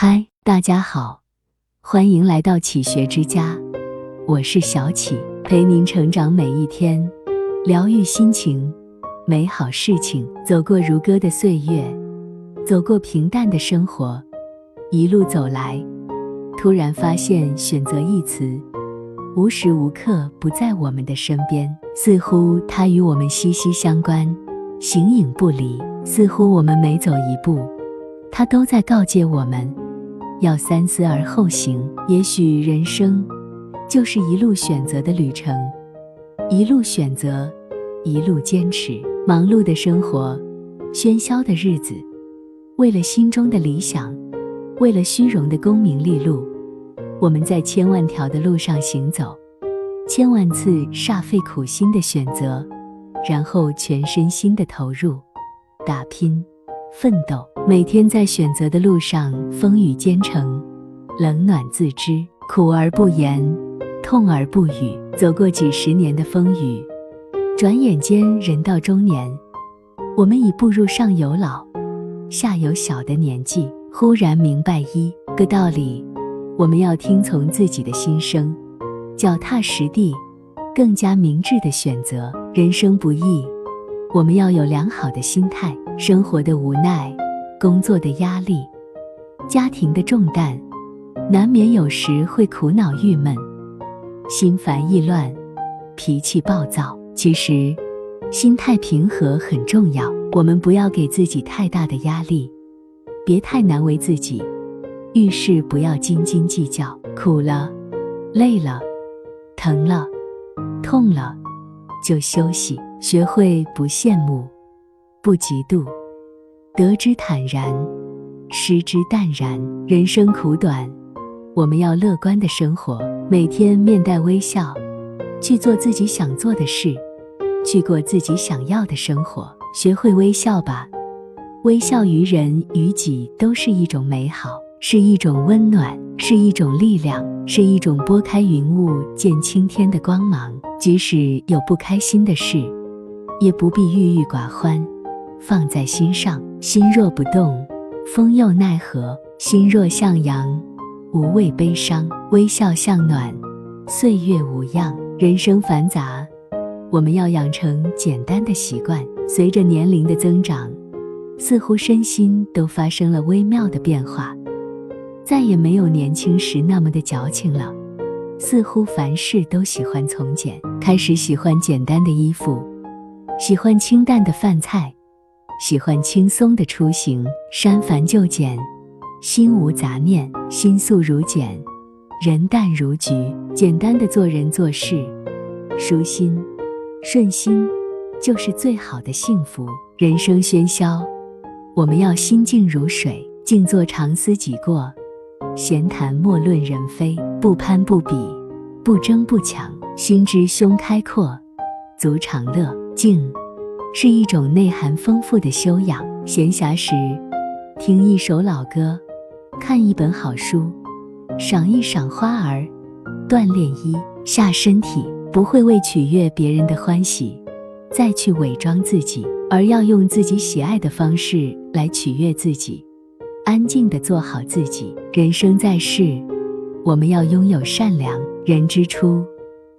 嗨，大家好，欢迎来到启学之家，我是小启，陪您成长每一天，疗愈心情，美好事情。走过如歌的岁月，走过平淡的生活，一路走来，突然发现“选择”一词，无时无刻不在我们的身边，似乎它与我们息息相关，形影不离。似乎我们每走一步，它都在告诫我们。要三思而后行。也许人生就是一路选择的旅程，一路选择，一路坚持。忙碌的生活，喧嚣的日子，为了心中的理想，为了虚荣的功名利禄，我们在千万条的路上行走，千万次煞费苦心的选择，然后全身心的投入，打拼。奋斗，每天在选择的路上，风雨兼程，冷暖自知，苦而不言，痛而不语。走过几十年的风雨，转眼间人到中年，我们已步入上有老，下有小的年纪。忽然明白一个道理：我们要听从自己的心声，脚踏实地，更加明智的选择。人生不易。我们要有良好的心态，生活的无奈，工作的压力，家庭的重担，难免有时会苦恼郁闷，心烦意乱，脾气暴躁。其实，心态平和很重要。我们不要给自己太大的压力，别太难为自己。遇事不要斤斤计较，苦了，累了，疼了，痛了。就休息，学会不羡慕，不嫉妒，得之坦然，失之淡然。人生苦短，我们要乐观的生活，每天面带微笑，去做自己想做的事，去过自己想要的生活。学会微笑吧，微笑于人于己都是一种美好。是一种温暖，是一种力量，是一种拨开云雾见青天的光芒。即使有不开心的事，也不必郁郁寡欢，放在心上。心若不动，风又奈何？心若向阳，无畏悲伤。微笑向暖，岁月无恙。人生繁杂，我们要养成简单的习惯。随着年龄的增长，似乎身心都发生了微妙的变化。再也没有年轻时那么的矫情了，似乎凡事都喜欢从简，开始喜欢简单的衣服，喜欢清淡的饭菜，喜欢轻松的出行，删繁就简，心无杂念，心素如简，人淡如菊，简单的做人做事，舒心顺心，就是最好的幸福。人生喧嚣，我们要心静如水，静坐常思己过。闲谈莫论人非，不攀不比，不争不抢，心之胸开阔，足常乐。静，是一种内涵丰富的修养。闲暇时，听一首老歌，看一本好书，赏一赏花儿，锻炼一下身体。不会为取悦别人的欢喜，再去伪装自己，而要用自己喜爱的方式来取悦自己。安静地做好自己。人生在世，我们要拥有善良。人之初，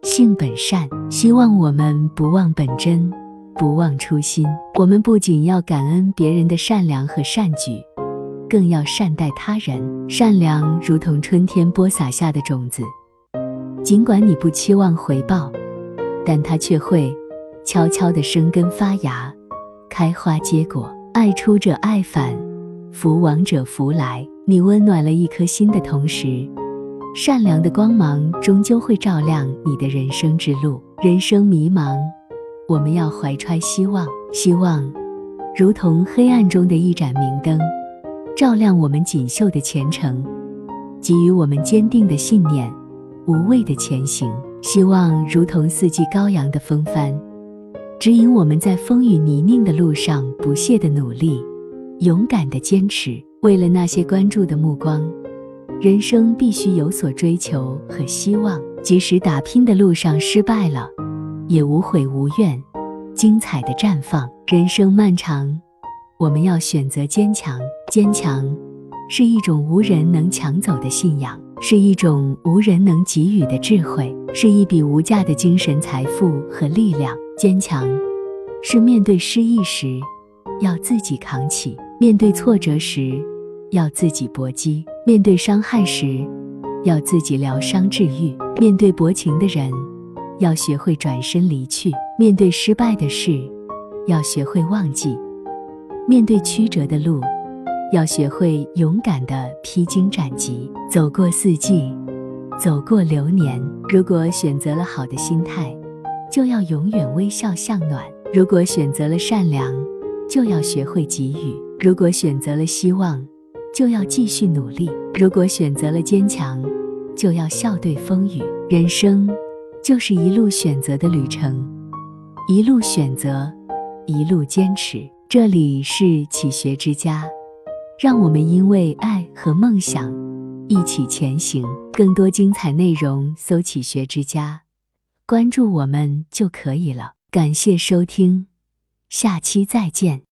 性本善。希望我们不忘本真，不忘初心。我们不仅要感恩别人的善良和善举，更要善待他人。善良如同春天播撒下的种子，尽管你不期望回报，但它却会悄悄地生根发芽，开花结果。爱出者爱返。福往者福来，你温暖了一颗心的同时，善良的光芒终究会照亮你的人生之路。人生迷茫，我们要怀揣希望，希望如同黑暗中的一盏明灯，照亮我们锦绣的前程，给予我们坚定的信念，无畏的前行。希望如同四季高扬的风帆，指引我们在风雨泥泞的路上不懈的努力。勇敢的坚持，为了那些关注的目光，人生必须有所追求和希望。即使打拼的路上失败了，也无悔无怨，精彩的绽放。人生漫长，我们要选择坚强。坚强，是一种无人能抢走的信仰，是一种无人能给予的智慧，是一笔无价的精神财富和力量。坚强，是面对失意时要自己扛起，面对挫折时要自己搏击，面对伤害时要自己疗伤治愈，面对薄情的人要学会转身离去，面对失败的事要学会忘记，面对曲折的路。要学会勇敢地披荆斩棘，走过四季，走过流年。如果选择了好的心态，就要永远微笑向暖；如果选择了善良，就要学会给予；如果选择了希望，就要继续努力；如果选择了坚强，就要笑对风雨。人生就是一路选择的旅程，一路选择，一路坚持。这里是启学之家。让我们因为爱和梦想一起前行。更多精彩内容，搜“启学之家”，关注我们就可以了。感谢收听，下期再见。